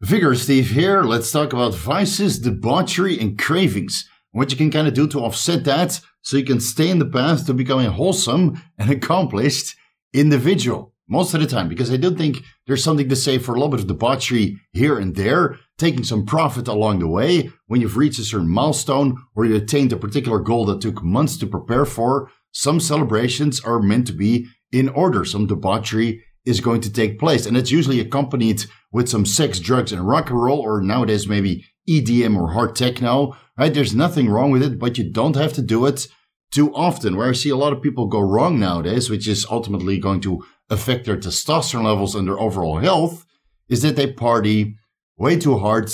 Vigorous Steve here. Let's talk about vices, debauchery, and cravings. What you can kind of do to offset that so you can stay in the path to becoming a wholesome and accomplished individual. Most of the time, because I do think there's something to say for a little bit of debauchery here and there, taking some profit along the way when you've reached a certain milestone or you attained a particular goal that took months to prepare for. Some celebrations are meant to be in order. Some debauchery is going to take place. And it's usually accompanied with some sex, drugs, and rock and roll, or nowadays maybe EDM or hard techno, right? There's nothing wrong with it, but you don't have to do it too often. Where I see a lot of people go wrong nowadays, which is ultimately going to affect their testosterone levels and their overall health, is that they party way too hard,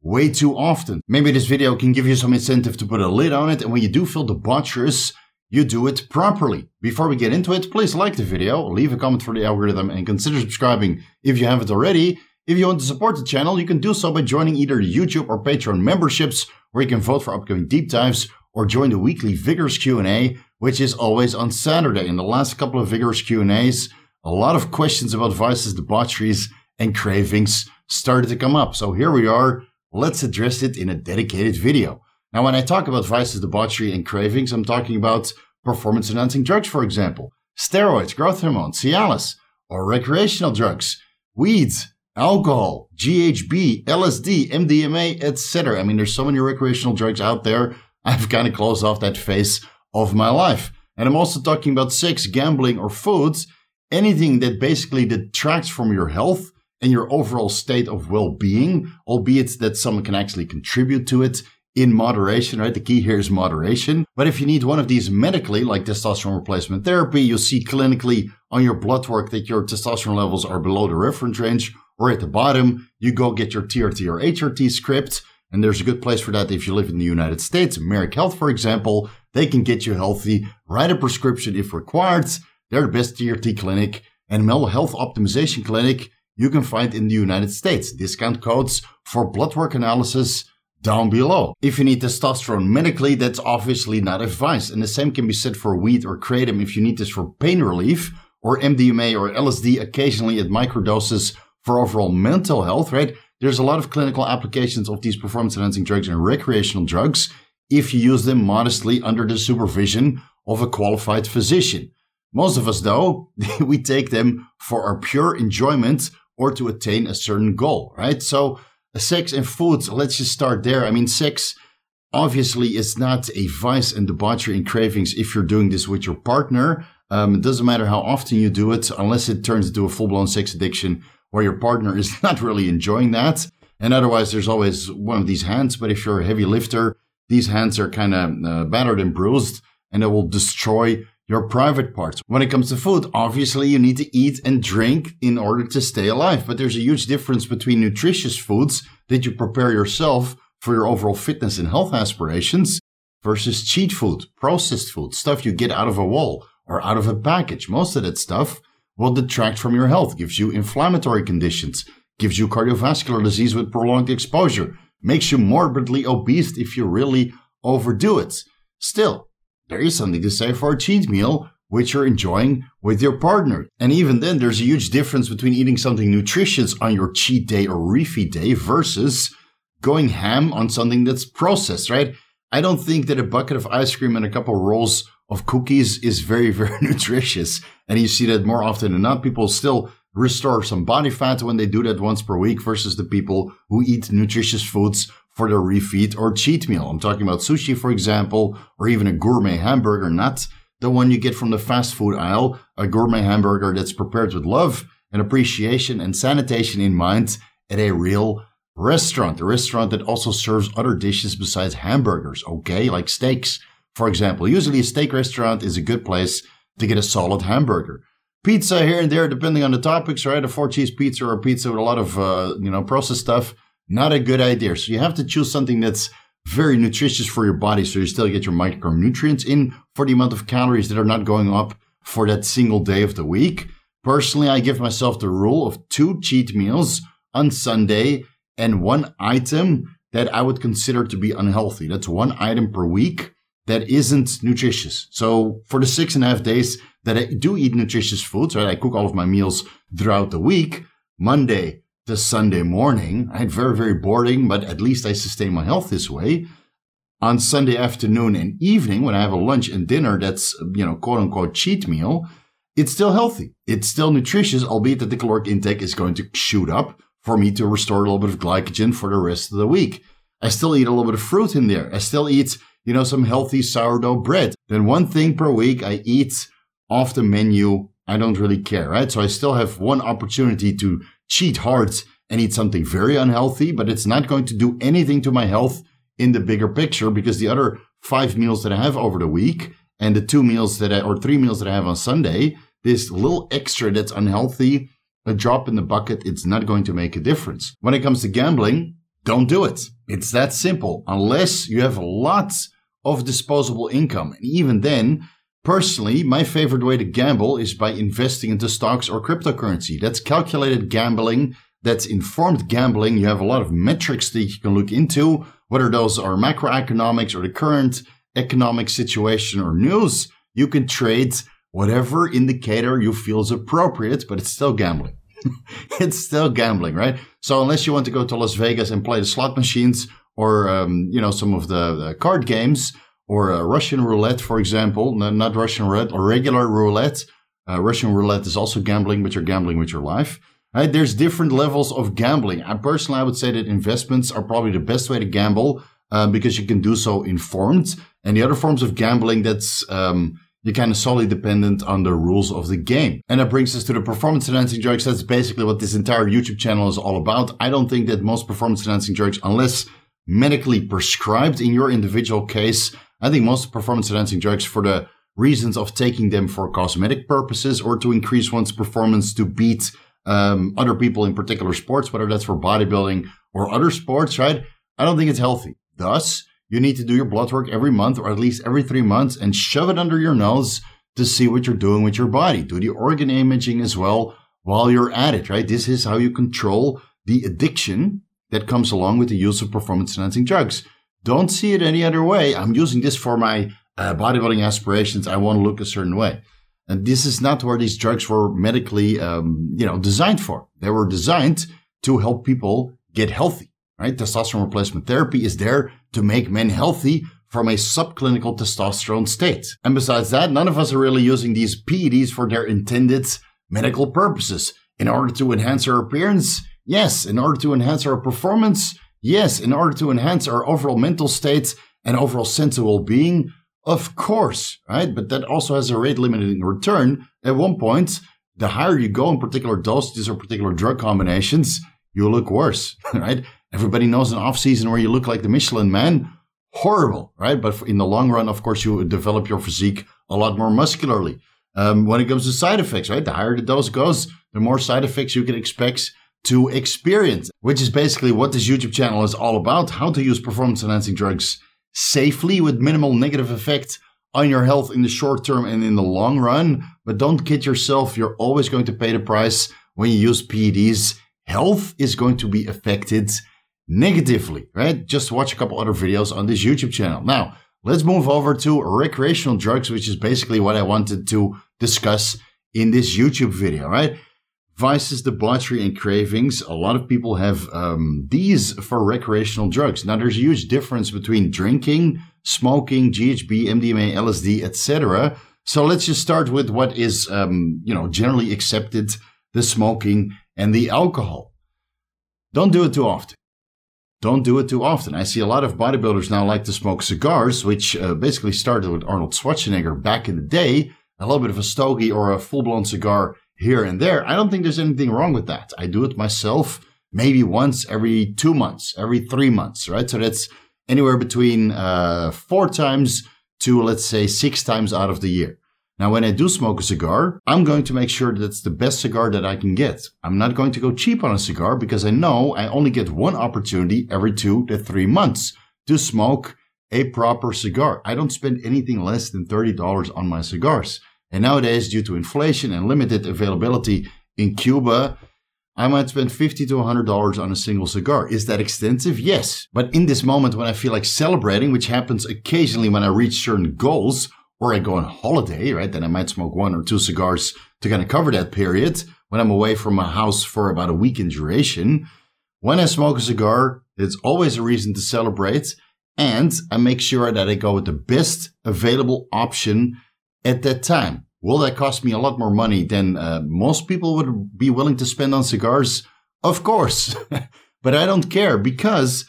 way too often. Maybe this video can give you some incentive to put a lid on it. And when you do feel debaucherous, you do it properly. Before we get into it, please like the video, leave a comment for the algorithm, and consider subscribing if you haven't already. If you want to support the channel, you can do so by joining either the YouTube or Patreon memberships, where you can vote for upcoming deep dives, or join the weekly Vigorous Q&A, which is always on Saturday. In the last couple of Vigorous Q&As, a lot of questions about vices, debaucheries, and cravings started to come up. So here we are. Let's address it in a dedicated video. Now, when I talk about vices, debauchery, and cravings, I'm talking about performance enhancing drugs, for example, steroids, growth hormone, Cialis, or recreational drugs, weeds, alcohol, GHB, LSD, MDMA, etc. I mean, there's so many recreational drugs out there. I've kind of closed off that phase of my life. And I'm also talking about sex, gambling, or foods, anything that basically detracts from your health and your overall state of well being, albeit that someone can actually contribute to it in moderation, right? The key here is moderation. But if you need one of these medically, like testosterone replacement therapy, you'll see clinically on your blood work that your testosterone levels are below the reference range or at the bottom. You go get your TRT or HRT script. And there's a good place for that if you live in the United States. Marek Health, for example, they can get you healthy, write a prescription if required. They're the best TRT clinic and mental health optimization clinic you can find in the United States. Discount codes for blood work analysis down below. If you need testosterone medically, that's obviously not advised. And the same can be said for weed or kratom if you need this for pain relief or MDMA or LSD occasionally at microdoses for overall mental health, right? There's a lot of clinical applications of these performance enhancing drugs and recreational drugs if you use them modestly under the supervision of a qualified physician. Most of us, though, we take them for our pure enjoyment or to attain a certain goal, right? So sex and food, let's just start there. I mean, sex obviously is not a vice and debauchery and cravings if you're doing this with your partner. Um, it doesn't matter how often you do it, unless it turns into a full blown sex addiction where your partner is not really enjoying that. And otherwise, there's always one of these hands. But if you're a heavy lifter, these hands are kind of uh, battered and bruised and it will destroy your private parts. When it comes to food, obviously you need to eat and drink in order to stay alive. But there's a huge difference between nutritious foods that you prepare yourself for your overall fitness and health aspirations versus cheat food, processed food, stuff you get out of a wall or out of a package. Most of that stuff will detract from your health, gives you inflammatory conditions, gives you cardiovascular disease with prolonged exposure, makes you morbidly obese if you really overdo it. Still, there is something to say for a cheat meal, which you're enjoying with your partner. And even then, there's a huge difference between eating something nutritious on your cheat day or refeed day versus going ham on something that's processed, right? I don't think that a bucket of ice cream and a couple rolls of cookies is very, very nutritious. And you see that more often than not. People still restore some body fat when they do that once per week versus the people who eat nutritious foods for their refeed or cheat meal. I'm talking about sushi, for example, or even a gourmet hamburger, not the one you get from the fast food aisle, a gourmet hamburger that's prepared with love and appreciation and sanitation in mind at a real restaurant, a restaurant that also serves other dishes besides hamburgers, okay, like steaks, for example. Usually a steak restaurant is a good place to get a solid hamburger. Pizza here and there, depending on the topics, right? A four cheese pizza or a pizza with a lot of, uh, you know, processed stuff not a good idea. So you have to choose something that's very nutritious for your body so you still get your micronutrients in for the amount of calories that are not going up for that single day of the week. Personally, I give myself the rule of two cheat meals on Sunday and one item that I would consider to be unhealthy. That's one item per week that isn't nutritious. So for the six and a half days that I do eat nutritious foods, right? I cook all of my meals throughout the week. Monday, the Sunday morning, right? Very, very boring, but at least I sustain my health this way. On Sunday afternoon and evening, when I have a lunch and dinner that's, you know, quote unquote cheat meal, it's still healthy. It's still nutritious, albeit that the caloric intake is going to shoot up for me to restore a little bit of glycogen for the rest of the week. I still eat a little bit of fruit in there. I still eat, you know, some healthy sourdough bread. Then one thing per week I eat off the menu. I don't really care, right? So I still have one opportunity to cheat hard and eat something very unhealthy, but it's not going to do anything to my health in the bigger picture because the other five meals that I have over the week and the two meals that I, or three meals that I have on Sunday, this little extra that's unhealthy, a drop in the bucket, it's not going to make a difference. When it comes to gambling, don't do it. It's that simple. Unless you have lots of disposable income. And even then, personally, my favorite way to gamble is by investing into stocks or cryptocurrency. That's calculated gambling. That's informed gambling. You have a lot of metrics that you can look into, whether those are macroeconomics or the current economic situation or news. You can trade whatever indicator you feel is appropriate, but it's still gambling. it's still gambling, right? So unless you want to go to Las Vegas and play the slot machines or um, you know some of the, the card games or uh, Russian roulette, for example, no, not Russian roulette or regular roulette. Uh, Russian roulette is also gambling, but you're gambling with your life. Right? There's different levels of gambling. I personally, I would say that investments are probably the best way to gamble uh, because you can do so informed. And the other forms of gambling, that's um, you're kind of solely dependent on the rules of the game. And that brings us to the performance enhancing drugs. That's basically what this entire YouTube channel is all about. I don't think that most performance enhancing drugs, unless medically prescribed in your individual case, I think most performance enhancing drugs for the reasons of taking them for cosmetic purposes or to increase one's performance to beat um, other people in particular sports, whether that's for bodybuilding or other sports, right? I don't think it's healthy. Thus, you need to do your blood work every month or at least every three months and shove it under your nose to see what you're doing with your body. Do the organ imaging as well while you're at it, right? This is how you control the addiction that comes along with the use of performance enhancing drugs. Don't see it any other way. I'm using this for my uh, bodybuilding aspirations. I want to look a certain way. And this is not where these drugs were medically, um, you know, designed for. They were designed to help people get healthy right? Testosterone replacement therapy is there to make men healthy from a subclinical testosterone state. And besides that, none of us are really using these PEDs for their intended medical purposes. In order to enhance our appearance? Yes. In order to enhance our performance? Yes. In order to enhance our overall mental state and overall sense of well-being? Of course, right? But that also has a rate limiting return. At one point, the higher you go in particular dosages or particular drug combinations, you look worse, right? Everybody knows an off season where you look like the Michelin man. Horrible, right? But in the long run, of course, you develop your physique a lot more muscularly. Um, when it comes to side effects, right? The higher the dose goes, the more side effects you can expect to experience, which is basically what this YouTube channel is all about. How to use performance enhancing drugs safely with minimal negative effect on your health in the short term and in the long run. But don't kid yourself. You're always going to pay the price when you use PEDs. Health is going to be affected negatively, right? Just watch a couple other videos on this YouTube channel. Now, let's move over to recreational drugs, which is basically what I wanted to discuss in this YouTube video, right? Vices, debauchery, and cravings. A lot of people have um, these for recreational drugs. Now, there's a huge difference between drinking, smoking, GHB, MDMA, LSD, etc. So let's just start with what is, um, you know, generally accepted: the smoking and the alcohol. Don't do it too often don't do it too often. I see a lot of bodybuilders now like to smoke cigars, which uh, basically started with Arnold Schwarzenegger back in the day. A little bit of a stogie or a full blown cigar here and there. I don't think there's anything wrong with that. I do it myself maybe once every two months, every three months, right? So that's anywhere between uh, four times to, let's say, six times out of the year. Now, when I do smoke a cigar, I'm going to make sure that it's the best cigar that I can get. I'm not going to go cheap on a cigar because I know I only get one opportunity every two to three months to smoke a proper cigar. I don't spend anything less than $30 on my cigars. And nowadays, due to inflation and limited availability in Cuba, I might spend 50 to $100 on a single cigar. Is that extensive? Yes. But in this moment when I feel like celebrating, which happens occasionally when I reach certain goals, or I go on holiday, right? Then I might smoke one or two cigars to kind of cover that period when I'm away from my house for about a week in duration. When I smoke a cigar, it's always a reason to celebrate. And I make sure that I go with the best available option at that time. Will that cost me a lot more money than uh, most people would be willing to spend on cigars? Of course. but I don't care because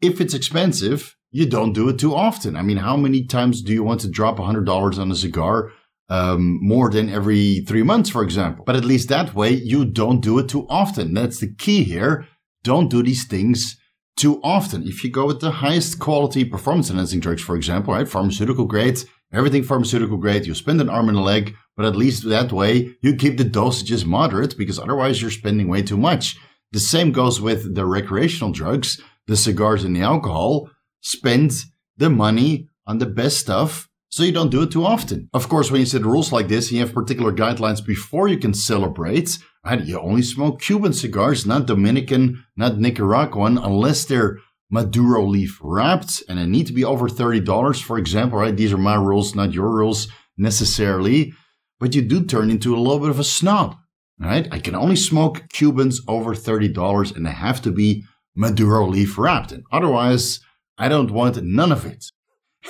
if it's expensive, you don't do it too often. I mean, how many times do you want to drop $100 on a cigar? Um, more than every three months, for example. But at least that way, you don't do it too often. That's the key here. Don't do these things too often. If you go with the highest quality performance enhancing drugs, for example, right, pharmaceutical grade, everything pharmaceutical grade, you spend an arm and a leg, but at least that way you keep the dosages moderate because otherwise you're spending way too much. The same goes with the recreational drugs, the cigars and the alcohol spend the money on the best stuff so you don't do it too often. Of course, when you set rules like this, you have particular guidelines before you can celebrate. Right? You only smoke Cuban cigars, not Dominican, not Nicaraguan, unless they're Maduro leaf wrapped and they need to be over $30, for example, right? These are my rules, not your rules necessarily. But you do turn into a little bit of a snob, right? I can only smoke Cubans over $30 and they have to be Maduro leaf wrapped. And otherwise, I don't want none of it.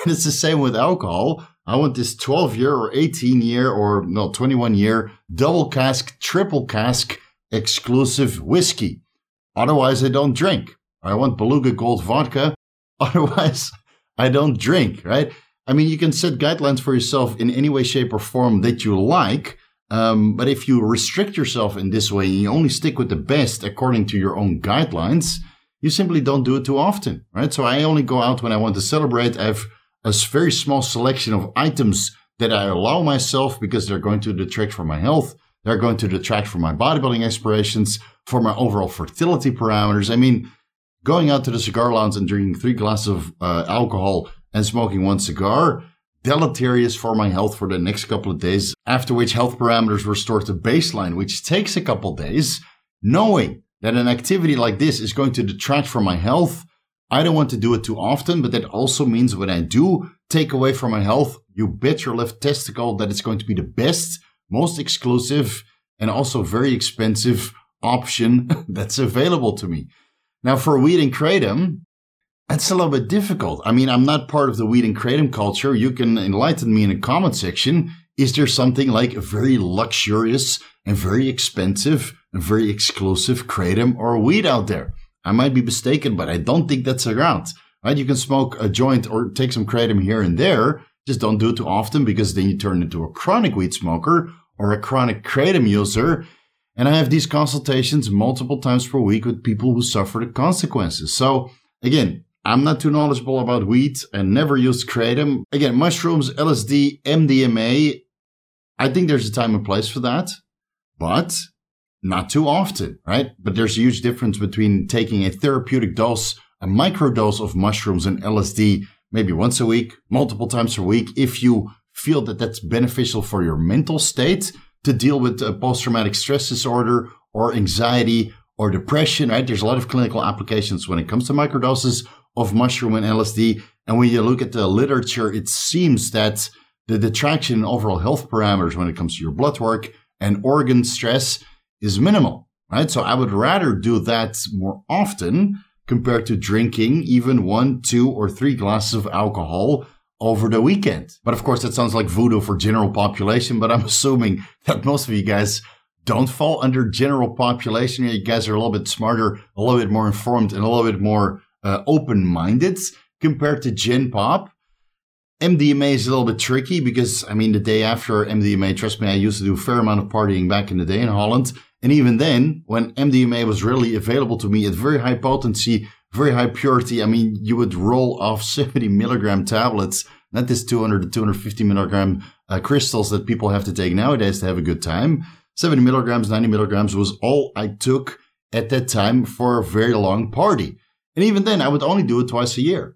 And it's the same with alcohol. I want this 12 year or 18 year or no, 21 year double cask, triple cask exclusive whiskey. Otherwise, I don't drink. I want Beluga Gold vodka. Otherwise, I don't drink, right? I mean, you can set guidelines for yourself in any way, shape, or form that you like. Um, but if you restrict yourself in this way and you only stick with the best according to your own guidelines, you simply don't do it too often, right? So I only go out when I want to celebrate. I have a very small selection of items that I allow myself because they're going to detract from my health. They're going to detract from my bodybuilding aspirations, for my overall fertility parameters. I mean, going out to the cigar lounge and drinking three glasses of uh, alcohol and smoking one cigar, deleterious for my health for the next couple of days, after which health parameters restore to baseline, which takes a couple days, knowing that an activity like this is going to detract from my health. I don't want to do it too often, but that also means when I do take away from my health, you bet your left testicle that it's going to be the best, most exclusive, and also very expensive option that's available to me. Now, for weed and kratom, that's a little bit difficult. I mean, I'm not part of the weed and kratom culture. You can enlighten me in the comment section. Is there something like a very luxurious and very expensive and very exclusive kratom or weed out there? I might be mistaken, but I don't think that's around. Right? You can smoke a joint or take some kratom here and there. Just don't do it too often because then you turn into a chronic weed smoker or a chronic kratom user. And I have these consultations multiple times per week with people who suffer the consequences. So again, I'm not too knowledgeable about weed and never used kratom. Again, mushrooms, LSD, MDMA. I think there's a time and place for that, but not too often, right? But there's a huge difference between taking a therapeutic dose, a microdose of mushrooms and LSD, maybe once a week, multiple times a week, if you feel that that's beneficial for your mental state to deal with post traumatic stress disorder or anxiety or depression, right? There's a lot of clinical applications when it comes to microdoses of mushroom and LSD. And when you look at the literature, it seems that the detraction in overall health parameters when it comes to your blood work and organ stress is minimal, right? So I would rather do that more often compared to drinking even one, two, or three glasses of alcohol over the weekend. But of course, that sounds like voodoo for general population, but I'm assuming that most of you guys don't fall under general population. You guys are a little bit smarter, a little bit more informed, and a little bit more uh, open minded compared to Gen Pop. MDMA is a little bit tricky because, I mean, the day after MDMA, trust me, I used to do a fair amount of partying back in the day in Holland. And even then, when MDMA was really available to me at very high potency, very high purity, I mean, you would roll off 70 milligram tablets, not this 200 to 250 milligram uh, crystals that people have to take nowadays to have a good time. 70 milligrams, 90 milligrams was all I took at that time for a very long party. And even then, I would only do it twice a year.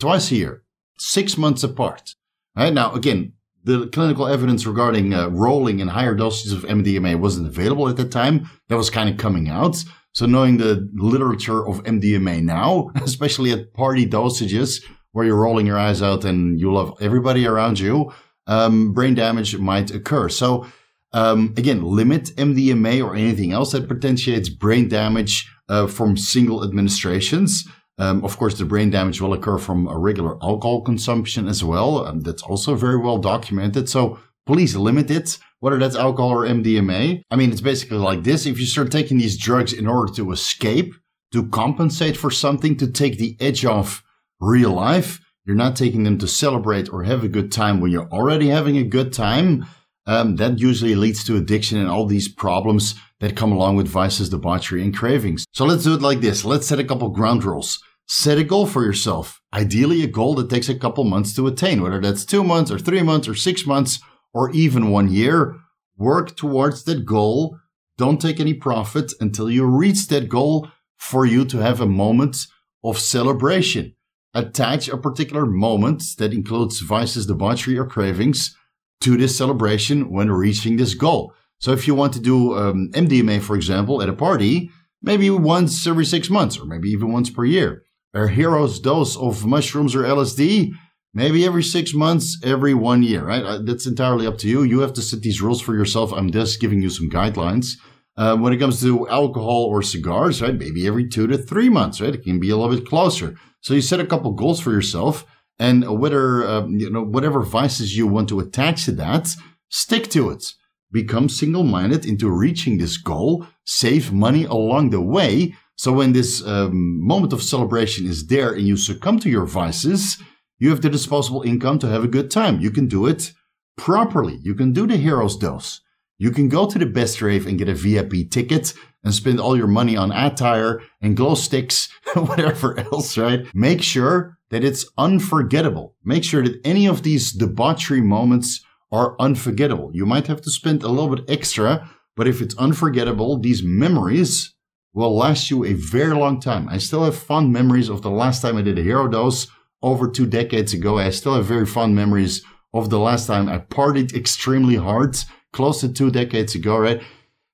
Twice a year six months apart. Right now, again, the clinical evidence regarding uh, rolling and higher doses of MDMA wasn't available at that time. That was kind of coming out. So knowing the literature of MDMA now, especially at party dosages where you're rolling your eyes out and you love everybody around you, um, brain damage might occur. So Um, again, limit MDMA or anything else that potentiates brain damage uh, from single administrations. Um, of course, the brain damage will occur from a regular alcohol consumption as well. Um, that's also very well documented. So please limit it, whether that's alcohol or MDMA. I mean, it's basically like this. If you start taking these drugs in order to escape, to compensate for something, to take the edge off real life, you're not taking them to celebrate or have a good time when you're already having a good time. Um, that usually leads to addiction and all these problems that come along with vices, debauchery, and cravings. So let's do it like this. Let's set a couple ground rules. Set a goal for yourself. Ideally, a goal that takes a couple months to attain, whether that's two months or three months or six months or even one year. Work towards that goal. Don't take any profit until you reach that goal for you to have a moment of celebration. Attach a particular moment that includes vices, debauchery, or cravings to this celebration when reaching this goal. So if you want to do um, MDMA, for example, at a party, maybe once every six months or maybe even once per year. A hero's dose of mushrooms or LSD, maybe every six months, every one year, right? Uh, that's entirely up to you. You have to set these rules for yourself. I'm just giving you some guidelines. Uh, when it comes to alcohol or cigars, right? Maybe every two to three months, right? It can be a little bit closer. So you set a couple goals for yourself and whether, uh, you know, whatever vices you want to attach to that, stick to it. Become single minded into reaching this goal. Save money along the way. So when this um, moment of celebration is there and you succumb to your vices, you have the disposable income to have a good time. You can do it properly. You can do the hero's dose. You can go to the best rave and get a VIP ticket and spend all your money on attire and glow sticks, and whatever else, right? Make sure that it's unforgettable. Make sure that any of these debauchery moments are unforgettable. You might have to spend a little bit extra, but if it's unforgettable, these memories will last you a very long time. I still have fond memories of the last time I did a hero dose over two decades ago. I still have very fond memories of the last time I partied extremely hard, close to two decades ago, right?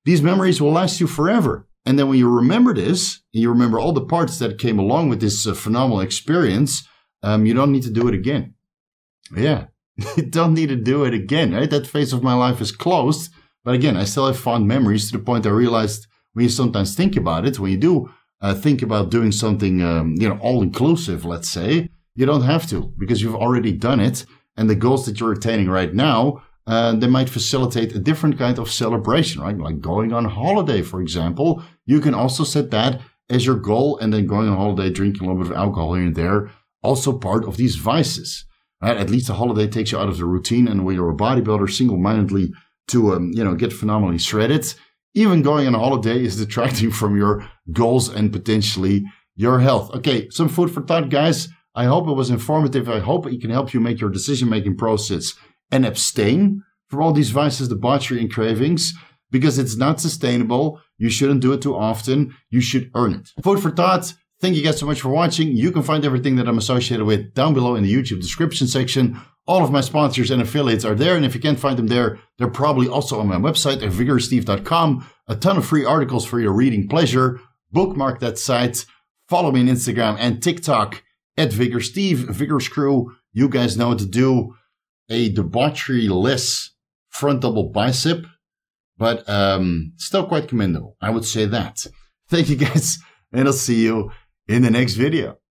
These memories will last you forever. And then when you remember this, you remember all the parts that came along with this uh, phenomenal experience, um, you don't need to do it again. Yeah, you don't need to do it again, right? That phase of my life is closed. But again, I still have fond memories to the point I realized when you sometimes think about it, when you do uh, think about doing something, um, you know, all inclusive, let's say, you don't have to because you've already done it. And the goals that you're attaining right now, uh, they might facilitate a different kind of celebration, right? Like going on holiday, for example. You can also set that as your goal and then going on holiday, drinking a little bit of alcohol here and there, also part of these vices. Right? At least a holiday takes you out of the routine and when you're a bodybuilder single-mindedly to, um, you know, get phenomenally shredded, even going on a holiday is detracting from your goals and potentially your health. Okay, some food for thought, guys. I hope it was informative. I hope it can help you make your decision making process and abstain from all these vices, debauchery, and cravings because it's not sustainable. You shouldn't do it too often. You should earn it. Food for thought. Thank you guys so much for watching. You can find everything that I'm associated with down below in the YouTube description section. All of my sponsors and affiliates are there. And if you can't find them there, they're probably also on my website at vigoroussteve.com. A ton of free articles for your reading pleasure. Bookmark that site. Follow me on Instagram and TikTok at vigoroussteve, Vigorous Crew. You guys know what to do. A debauchery less front double bicep, but um, still quite commendable. I would say that. Thank you guys, and I'll see you in the next video.